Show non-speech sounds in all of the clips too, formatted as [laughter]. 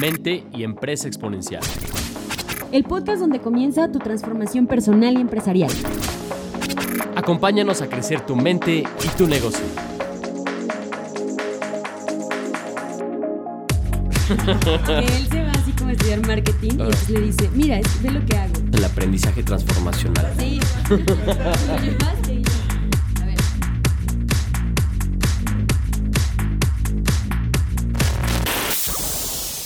Mente y Empresa Exponencial. El podcast donde comienza tu transformación personal y empresarial. Acompáñanos a crecer tu mente y tu negocio. él se va así como a estudiar marketing y entonces le dice, mira, ve lo que hago. El aprendizaje transformacional. Sí. [laughs]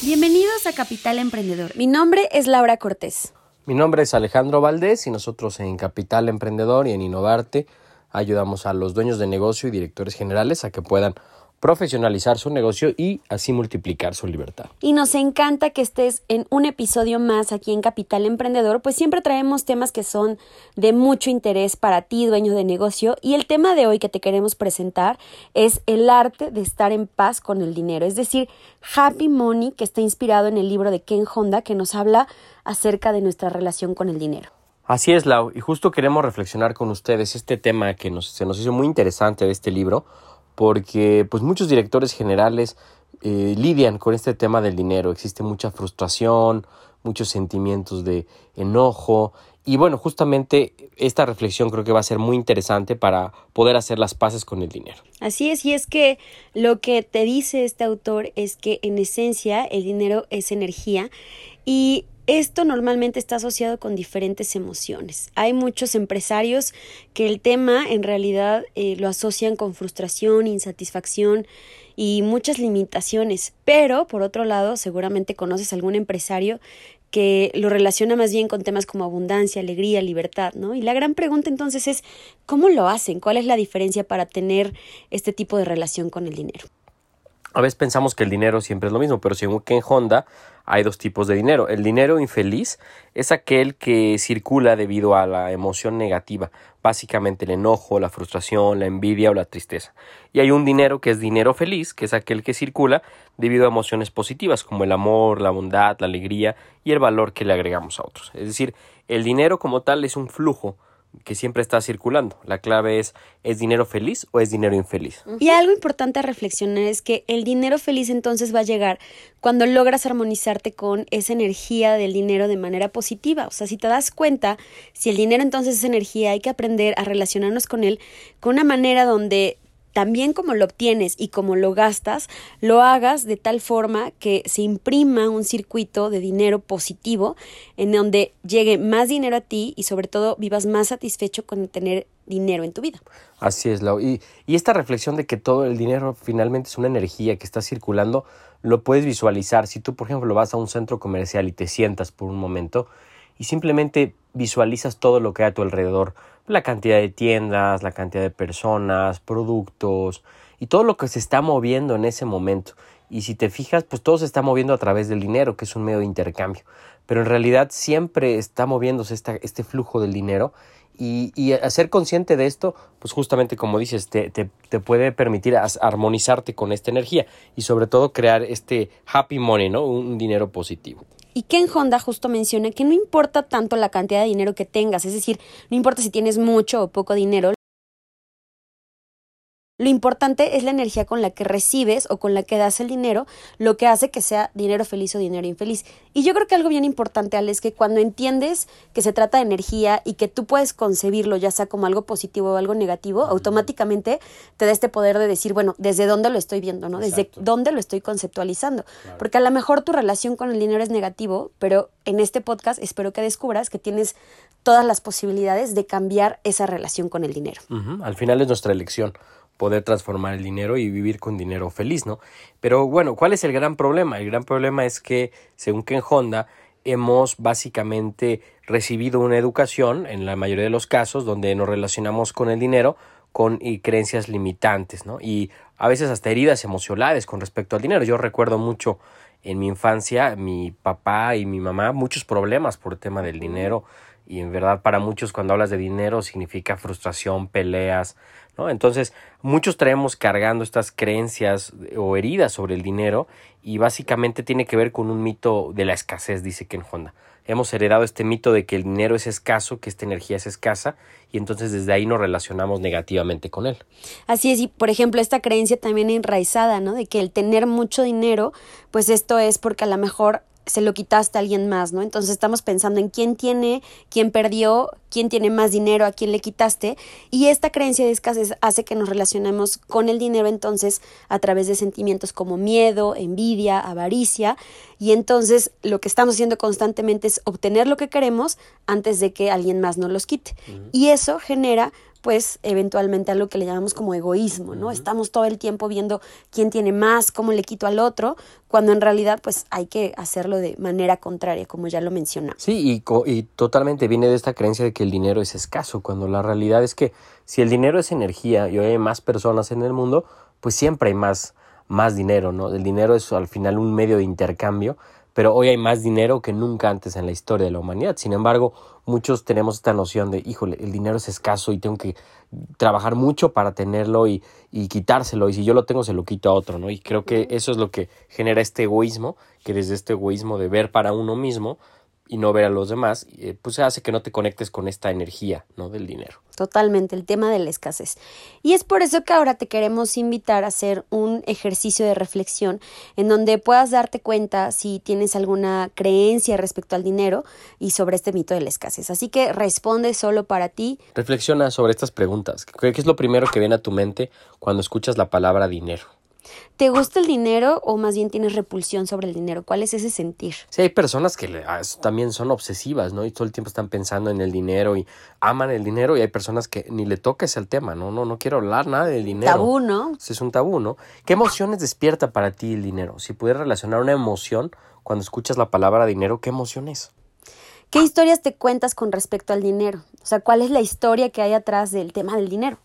Bienvenidos a Capital Emprendedor. Mi nombre es Laura Cortés. Mi nombre es Alejandro Valdés y nosotros en Capital Emprendedor y en Innovarte ayudamos a los dueños de negocio y directores generales a que puedan profesionalizar su negocio y así multiplicar su libertad. Y nos encanta que estés en un episodio más aquí en Capital Emprendedor, pues siempre traemos temas que son de mucho interés para ti, dueño de negocio, y el tema de hoy que te queremos presentar es el arte de estar en paz con el dinero, es decir, Happy Money, que está inspirado en el libro de Ken Honda, que nos habla acerca de nuestra relación con el dinero. Así es, Lau, y justo queremos reflexionar con ustedes este tema que nos, se nos hizo muy interesante de este libro, porque pues muchos directores generales eh, lidian con este tema del dinero. Existe mucha frustración, muchos sentimientos de enojo y bueno, justamente esta reflexión creo que va a ser muy interesante para poder hacer las paces con el dinero. Así es, y es que lo que te dice este autor es que en esencia el dinero es energía y esto normalmente está asociado con diferentes emociones. Hay muchos empresarios que el tema en realidad eh, lo asocian con frustración, insatisfacción y muchas limitaciones. Pero, por otro lado, seguramente conoces algún empresario que lo relaciona más bien con temas como abundancia, alegría, libertad, ¿no? Y la gran pregunta entonces es, ¿cómo lo hacen? ¿Cuál es la diferencia para tener este tipo de relación con el dinero? A veces pensamos que el dinero siempre es lo mismo, pero según Ken Honda hay dos tipos de dinero. El dinero infeliz es aquel que circula debido a la emoción negativa, básicamente el enojo, la frustración, la envidia o la tristeza. Y hay un dinero que es dinero feliz, que es aquel que circula debido a emociones positivas como el amor, la bondad, la alegría y el valor que le agregamos a otros. Es decir, el dinero como tal es un flujo que siempre está circulando. La clave es, ¿es dinero feliz o es dinero infeliz? Y algo importante a reflexionar es que el dinero feliz entonces va a llegar cuando logras armonizarte con esa energía del dinero de manera positiva. O sea, si te das cuenta, si el dinero entonces es energía, hay que aprender a relacionarnos con él con una manera donde también como lo obtienes y como lo gastas, lo hagas de tal forma que se imprima un circuito de dinero positivo en donde llegue más dinero a ti y sobre todo vivas más satisfecho con tener dinero en tu vida. Así es, Lau. Y, y esta reflexión de que todo el dinero finalmente es una energía que está circulando, lo puedes visualizar. Si tú, por ejemplo, vas a un centro comercial y te sientas por un momento y simplemente visualizas todo lo que hay a tu alrededor, la cantidad de tiendas, la cantidad de personas, productos y todo lo que se está moviendo en ese momento. Y si te fijas, pues todo se está moviendo a través del dinero, que es un medio de intercambio. Pero en realidad siempre está moviéndose este flujo del dinero y, y ser consciente de esto, pues justamente como dices, te, te, te, puede permitir armonizarte con esta energía y sobre todo crear este happy money, ¿no? Un dinero positivo. Y Ken Honda justo menciona que no importa tanto la cantidad de dinero que tengas, es decir, no importa si tienes mucho o poco dinero, lo importante es la energía con la que recibes o con la que das el dinero, lo que hace que sea dinero feliz o dinero infeliz. Y yo creo que algo bien importante, Ale, es que cuando entiendes que se trata de energía y que tú puedes concebirlo ya sea como algo positivo o algo negativo, automáticamente te da este poder de decir, bueno, ¿desde dónde lo estoy viendo? ¿no? ¿Desde dónde lo estoy conceptualizando? Porque a lo mejor tu relación con el dinero es negativo, pero en este podcast espero que descubras que tienes todas las posibilidades de cambiar esa relación con el dinero. Al final es nuestra elección poder transformar el dinero y vivir con dinero feliz, ¿no? Pero bueno, ¿cuál es el gran problema? El gran problema es que, según Ken Honda, hemos básicamente recibido una educación, en la mayoría de los casos, donde nos relacionamos con el dinero con creencias limitantes, ¿no? Y a veces hasta heridas emocionales con respecto al dinero. Yo recuerdo mucho en mi infancia, mi papá y mi mamá, muchos problemas por el tema del dinero y en verdad para muchos cuando hablas de dinero significa frustración, peleas, ¿no? Entonces, muchos traemos cargando estas creencias o heridas sobre el dinero y básicamente tiene que ver con un mito de la escasez, dice Ken Honda. Hemos heredado este mito de que el dinero es escaso, que esta energía es escasa y entonces desde ahí nos relacionamos negativamente con él. Así es, y por ejemplo, esta creencia también enraizada, ¿no? De que el tener mucho dinero, pues esto es porque a lo mejor se lo quitaste a alguien más, ¿no? Entonces estamos pensando en quién tiene, quién perdió, quién tiene más dinero, a quién le quitaste. Y esta creencia de escasez hace que nos relacionemos con el dinero entonces a través de sentimientos como miedo, envidia, avaricia. Y entonces lo que estamos haciendo constantemente es obtener lo que queremos antes de que alguien más nos los quite. Y eso genera pues eventualmente algo que le llamamos como egoísmo, ¿no? Estamos todo el tiempo viendo quién tiene más, cómo le quito al otro, cuando en realidad pues hay que hacerlo de manera contraria, como ya lo mencionamos. Sí, y, y totalmente viene de esta creencia de que el dinero es escaso, cuando la realidad es que si el dinero es energía y hoy hay más personas en el mundo, pues siempre hay más, más dinero, ¿no? El dinero es al final un medio de intercambio pero hoy hay más dinero que nunca antes en la historia de la humanidad. Sin embargo, muchos tenemos esta noción de, híjole, el dinero es escaso y tengo que trabajar mucho para tenerlo y, y quitárselo, y si yo lo tengo se lo quito a otro, ¿no? Y creo que eso es lo que genera este egoísmo, que desde este egoísmo de ver para uno mismo, y no ver a los demás, eh, pues hace que no te conectes con esta energía, ¿no? Del dinero. Totalmente, el tema de la escasez. Y es por eso que ahora te queremos invitar a hacer un ejercicio de reflexión en donde puedas darte cuenta si tienes alguna creencia respecto al dinero y sobre este mito de la escasez. Así que responde solo para ti. Reflexiona sobre estas preguntas. ¿Qué es lo primero que viene a tu mente cuando escuchas la palabra dinero? ¿Te gusta el dinero o más bien tienes repulsión sobre el dinero? ¿Cuál es ese sentir? Sí, hay personas que ah, también son obsesivas, ¿no? Y todo el tiempo están pensando en el dinero y aman el dinero y hay personas que ni le toques el tema, ¿no? No, no quiero hablar nada del dinero. Tabú, ¿no? Es un tabú, ¿no? ¿Qué emociones despierta para ti el dinero? Si pudieras relacionar una emoción cuando escuchas la palabra dinero, ¿qué emoción es? ¿Qué historias te cuentas con respecto al dinero? O sea, ¿cuál es la historia que hay atrás del tema del dinero?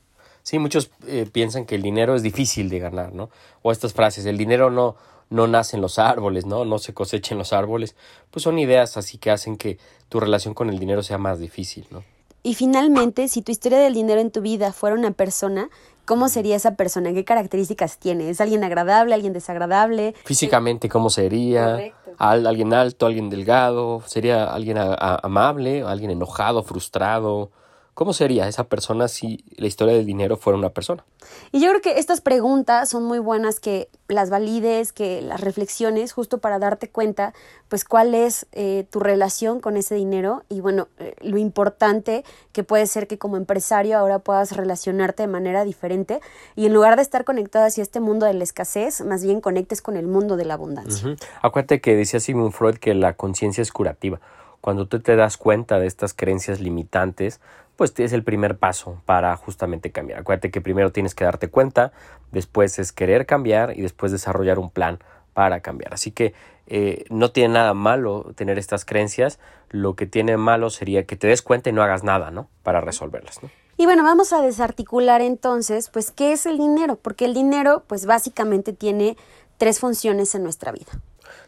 Sí, muchos eh, piensan que el dinero es difícil de ganar, ¿no? O estas frases, el dinero no, no nace en los árboles, ¿no? No se cosecha en los árboles. Pues son ideas así que hacen que tu relación con el dinero sea más difícil, ¿no? Y finalmente, si tu historia del dinero en tu vida fuera una persona, ¿cómo sería esa persona? ¿Qué características tiene? ¿Es alguien agradable, alguien desagradable? Físicamente, ¿cómo sería? ¿Alguien alto, alguien delgado? ¿Sería alguien amable, alguien enojado, frustrado? ¿Cómo sería esa persona si la historia del dinero fuera una persona? Y yo creo que estas preguntas son muy buenas que las valides, que las reflexiones, justo para darte cuenta, pues cuál es eh, tu relación con ese dinero y bueno, eh, lo importante que puede ser que como empresario ahora puedas relacionarte de manera diferente y en lugar de estar conectado hacia este mundo de la escasez, más bien conectes con el mundo de la abundancia. Acuérdate que decía Sigmund Freud que la conciencia es curativa. Cuando tú te das cuenta de estas creencias limitantes, pues es el primer paso para justamente cambiar. Acuérdate que primero tienes que darte cuenta, después es querer cambiar y después desarrollar un plan para cambiar. Así que eh, no tiene nada malo tener estas creencias, lo que tiene malo sería que te des cuenta y no hagas nada, ¿no? Para resolverlas, Y bueno, vamos a desarticular entonces, pues, ¿qué es el dinero? Porque el dinero, pues, básicamente tiene tres funciones en nuestra vida.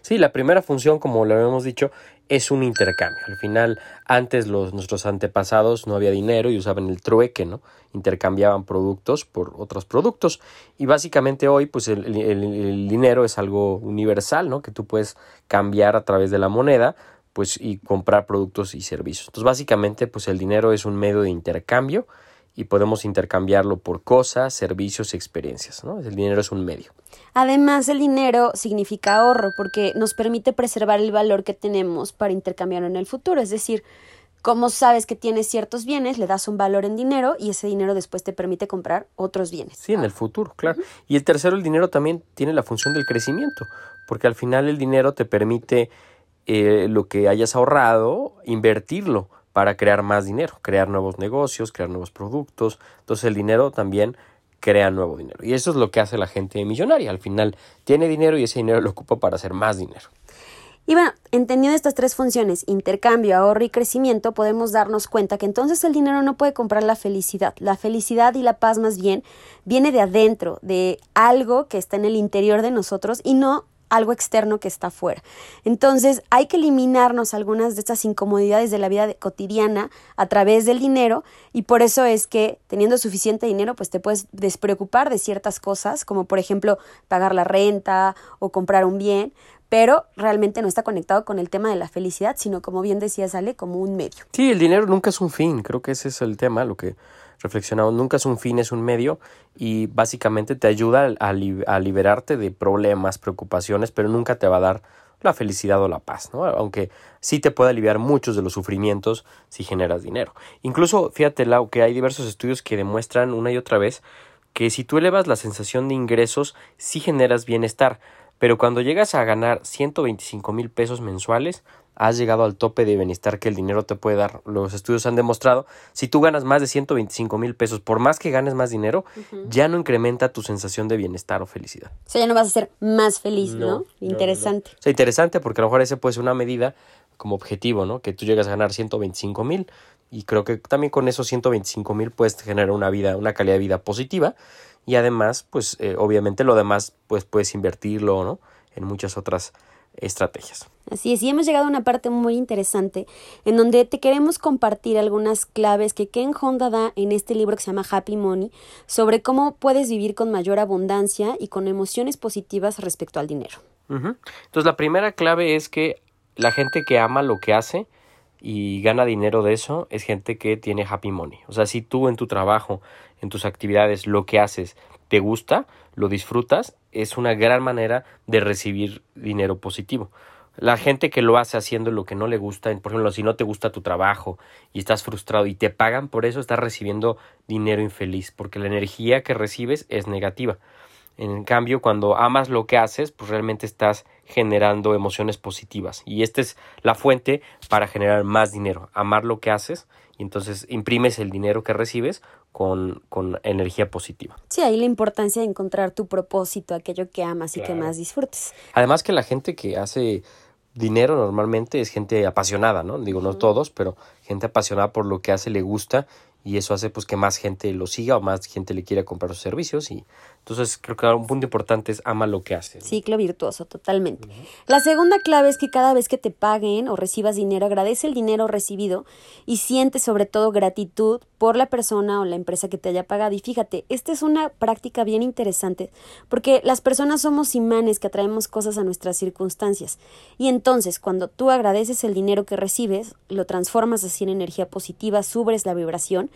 Sí, la primera función, como lo habíamos dicho, es un intercambio. Al final, antes los, nuestros antepasados no había dinero y usaban el trueque, ¿no? Intercambiaban productos por otros productos. Y básicamente hoy, pues el, el, dinero es algo universal, ¿no? Que tú puedes cambiar a través de la moneda, pues, y comprar productos y servicios. Entonces, básicamente, pues el dinero es un medio de intercambio y podemos intercambiarlo por cosas, servicios y experiencias. ¿no? El dinero es un medio. Además, el dinero significa ahorro porque nos permite preservar el valor que tenemos para intercambiarlo en el futuro. Es decir, como sabes que tienes ciertos bienes, le das un valor en dinero y ese dinero después te permite comprar otros bienes. Sí, en el futuro, claro. Y el tercero, el dinero también tiene la función del crecimiento, porque al final el dinero te permite eh, lo que hayas ahorrado, invertirlo para crear más dinero, crear nuevos negocios, crear nuevos productos. Entonces el dinero también crea nuevo dinero. Y eso es lo que hace la gente millonaria. Al final tiene dinero y ese dinero lo ocupa para hacer más dinero. Y bueno, entendiendo estas tres funciones, intercambio, ahorro y crecimiento, podemos darnos cuenta que entonces el dinero no puede comprar la felicidad. La felicidad y la paz más bien viene de adentro, de algo que está en el interior de nosotros y no algo externo que está afuera. Entonces hay que eliminarnos algunas de estas incomodidades de la vida cotidiana a través del dinero y por eso es que teniendo suficiente dinero pues te puedes despreocupar de ciertas cosas como por ejemplo pagar la renta o comprar un bien, pero realmente no está conectado con el tema de la felicidad, sino como bien decía Sale, como un medio. Sí, el dinero nunca es un fin, creo que ese es el tema, lo que reflexionamos, nunca es un fin, es un medio y básicamente te ayuda a, liberarte de problemas, preocupaciones, pero nunca te va a dar la felicidad o la paz, ¿no? Aunque sí te puede aliviar muchos de los sufrimientos si generas dinero. Incluso, fíjate, Lau, que hay diversos estudios que demuestran una y otra vez que si tú elevas la sensación de ingresos, sí generas bienestar, pero cuando llegas a ganar 125 mil pesos mensuales, has llegado al tope de bienestar que el dinero te puede dar. Los estudios han demostrado, si tú ganas más de 125 mil pesos, por más que ganes más dinero, ya no incrementa tu sensación de bienestar o felicidad. O sea, ya no vas a ser más feliz, ¿no? interesante. o sea, interesante porque a lo mejor ese puede ser una medida como objetivo, ¿no? Que tú llegas a ganar 125 mil y creo que también con esos 125 mil puedes generar una vida, una calidad de vida positiva y además, pues eh, obviamente lo demás, pues puedes invertirlo, ¿no? En muchas otras estrategias. Así es, y hemos llegado a una parte muy interesante en donde te queremos compartir algunas claves que Ken Honda da en este libro que se llama Happy Money sobre cómo puedes vivir con mayor abundancia y con emociones positivas respecto al dinero. Entonces la primera clave es que la gente que ama lo que hace y gana dinero de eso es gente que tiene happy money. O sea, si tú en tu trabajo, en tus actividades, lo que haces te gusta, lo disfrutas, es una gran manera de recibir dinero positivo. La gente que lo hace haciendo lo que no le gusta, por ejemplo, si no te gusta tu trabajo y estás frustrado y te pagan por eso, estás recibiendo dinero infeliz, porque la energía que recibes es negativa. En cambio, cuando amas lo que haces, pues realmente estás generando emociones positivas. Y esta es la fuente para generar más dinero. Amar lo que haces y entonces imprimes el dinero que recibes con, con, energía positiva. Sí, ahí la importancia de encontrar tu propósito, aquello que amas y que más disfrutes. Además que la gente que hace dinero normalmente es gente apasionada, ¿no? Digo, no todos, pero gente apasionada por lo que hace, le gusta y eso hace pues que más gente lo siga o más gente le quiera comprar sus servicios y entonces creo que un punto importante es ama lo que haces. Ciclo virtuoso, totalmente. La segunda clave es que cada vez que te paguen o recibas dinero, agradece el dinero recibido y siente sobre todo gratitud por la persona o la empresa que te haya pagado. Y fíjate, esta es una práctica bien interesante porque las personas somos imanes que atraemos cosas a nuestras circunstancias. Y entonces cuando tú agradeces el dinero que recibes, lo transformas así en energía positiva, subes la vibración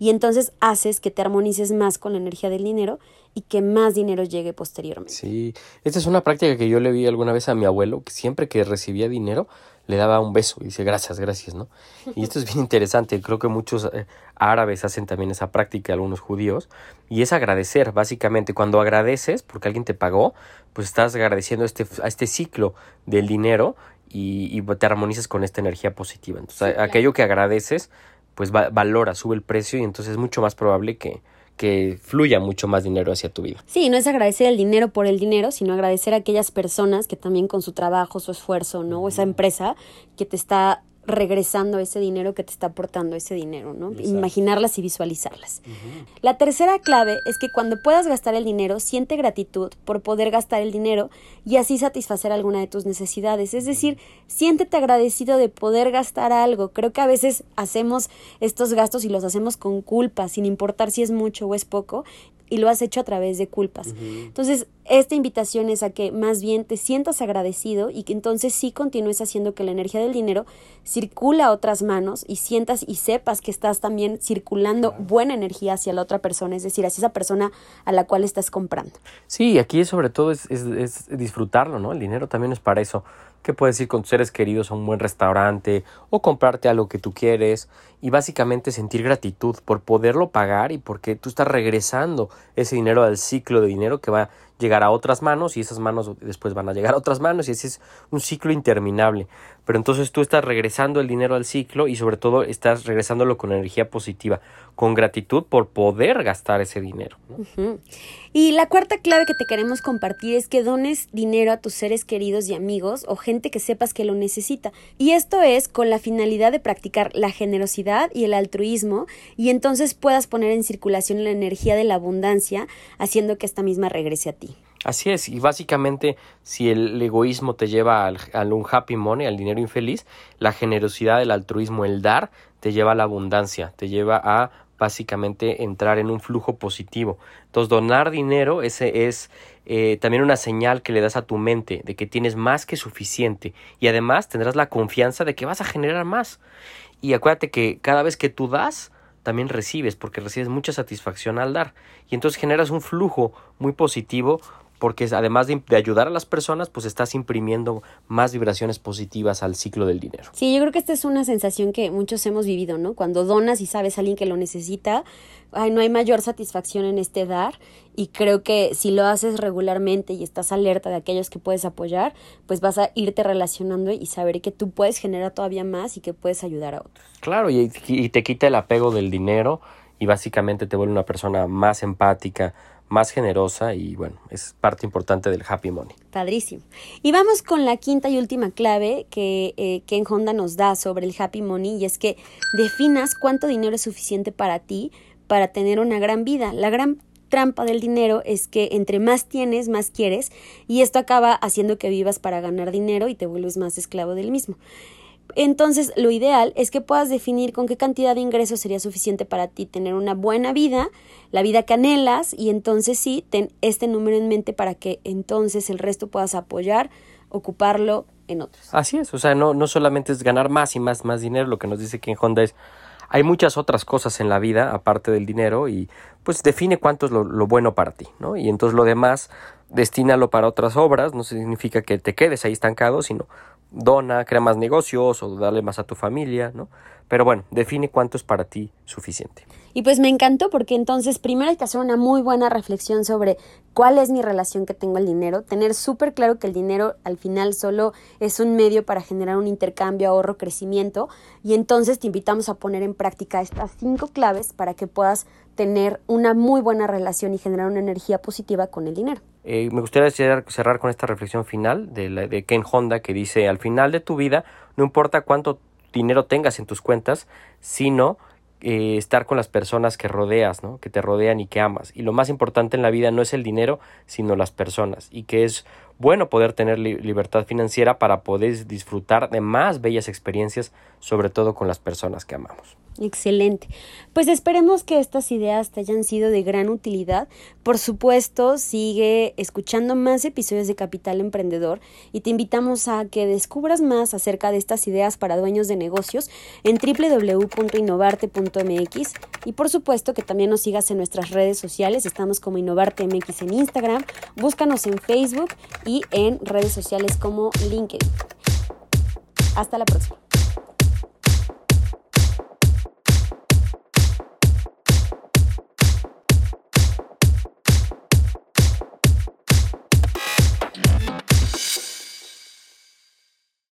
y entonces haces que te armonices más con la energía del dinero y que más dinero llegue posteriormente. Sí, esta es una práctica que yo le vi alguna vez a mi abuelo, que siempre que recibía dinero le daba un beso y dice gracias, gracias, ¿no? Y esto es bien interesante, creo que muchos eh, árabes hacen también esa práctica, algunos judíos, y es agradecer, básicamente, cuando agradeces porque alguien te pagó, pues estás agradeciendo este, a este ciclo del dinero y, te armonizas con esta energía positiva. Entonces, aquello que agradeces, pues valora, sube el precio y entonces es mucho más probable que, que fluya mucho más dinero hacia tu vida. Sí, no es agradecer el dinero por el dinero, sino agradecer a aquellas personas que también con su trabajo, su esfuerzo, ¿no? O esa empresa que te está regresando ese dinero que te está aportando ese dinero, ¿no? Imaginarlas y visualizarlas. La tercera clave es que cuando puedas gastar el dinero, siente gratitud por poder gastar el dinero y así satisfacer alguna de tus necesidades. Es decir, siéntete agradecido de poder gastar algo. Creo que a veces hacemos estos gastos y los hacemos con culpa, sin importar si es mucho o es poco, y lo has hecho a través de culpas. Entonces, esta invitación es a que más bien te sientas agradecido y que entonces sí continúes haciendo que la energía del dinero circula a otras manos y sientas y sepas que estás también circulando buena energía hacia la otra persona, es decir, hacia esa persona a la cual estás comprando. Sí, aquí sobre todo es, es, es disfrutarlo, ¿no? El dinero también es para eso que puedes ir con tus seres queridos a un buen restaurante o comprarte algo que tú quieres y básicamente sentir gratitud por poderlo pagar y porque tú estás regresando ese dinero al ciclo de dinero que va llegar a otras manos y esas manos después van a llegar a otras manos y ese es un ciclo interminable. Pero entonces tú estás regresando el dinero al ciclo y sobre todo estás regresándolo con energía positiva, con gratitud por poder gastar ese dinero. Y la cuarta clave que te queremos compartir es que dones dinero a tus seres queridos y amigos o gente que sepas que lo necesita. Y esto es con la finalidad de practicar la generosidad y el altruismo y entonces puedas poner en circulación la energía de la abundancia haciendo que esta misma regrese a ti. Así es, y básicamente si el egoísmo te lleva al, un happy money, al dinero infeliz, la generosidad, el altruismo, el dar, te lleva a la abundancia, te lleva a básicamente entrar en un flujo positivo. Entonces, donar dinero ese es eh, también una señal que le das a tu mente de que tienes más que suficiente y además tendrás la confianza de que vas a generar más. Y acuérdate que cada vez que tú das, también recibes, porque recibes mucha satisfacción al dar. Y entonces generas un flujo muy positivo porque además de, de, ayudar a las personas, pues estás imprimiendo más vibraciones positivas al ciclo del dinero. Sí, yo creo que esta es una sensación que muchos hemos vivido, ¿no? Cuando donas y sabes a alguien que lo necesita, ay, no hay mayor satisfacción en este dar y creo que si lo haces regularmente y estás alerta de aquellos que puedes apoyar, pues vas a irte relacionando y saber que tú puedes generar todavía más y que puedes ayudar a otros. Claro, y, y te quita el apego del dinero y básicamente te vuelve una persona más empática, más generosa y bueno, es parte importante del Happy Money. Padrísimo. Y vamos con la quinta y última clave que eh, Ken Honda nos da sobre el Happy Money y es que definas cuánto dinero es suficiente para ti para tener una gran vida. La gran trampa del dinero es que entre más tienes, más quieres y esto acaba haciendo que vivas para ganar dinero y te vuelves más esclavo del mismo. Entonces, lo ideal es que puedas definir con qué cantidad de ingresos sería suficiente para ti tener una buena vida, la vida que anhelas, y entonces sí, ten este número en mente para que entonces el resto puedas apoyar, ocuparlo en otros. Así es, o sea, no, no solamente es ganar más y más, más dinero, lo que nos dice que en Honda es hay muchas otras cosas en la vida aparte del dinero y pues define cuánto es lo, lo, bueno para ti, ¿no? Y entonces lo demás destínalo para otras obras, no significa que te quedes ahí estancado, sino dona, crea más negocios o dale más a tu familia, ¿no? Pero bueno, define cuánto es para ti suficiente. Y pues me encantó porque entonces primero hay que hacer una muy buena reflexión sobre cuál es mi relación que tengo al dinero, tener súper claro que el dinero al final solo es un medio para generar un intercambio, ahorro, crecimiento y entonces te invitamos a poner en práctica estas cinco claves para que puedas tener una muy buena relación y generar una energía positiva con el dinero. Eh, me gustaría cerrar con esta reflexión final de, la, de Ken Honda que dice, al final de tu vida, no importa cuánto dinero tengas en tus cuentas, sino eh, estar con las personas que rodeas, ¿no? que te rodean y que amas. Y lo más importante en la vida no es el dinero, sino las personas. Y que es bueno poder tener li libertad financiera para poder disfrutar de más bellas experiencias, sobre todo con las personas que amamos. Excelente. Pues esperemos que estas ideas te hayan sido de gran utilidad. Por supuesto, sigue escuchando más episodios de Capital Emprendedor y te invitamos a que descubras más acerca de estas ideas para dueños de negocios en www.innovarte.mx y por supuesto que también nos sigas en nuestras redes sociales. Estamos como InnovarteMX en Instagram, búscanos en Facebook y en redes sociales como LinkedIn. Hasta la próxima.